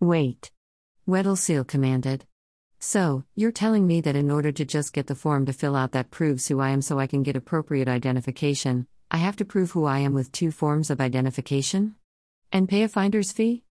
Wait. Weddell Seal commanded. So, you're telling me that in order to just get the form to fill out that proves who I am so I can get appropriate identification, I have to prove who I am with two forms of identification? And pay a finder's fee?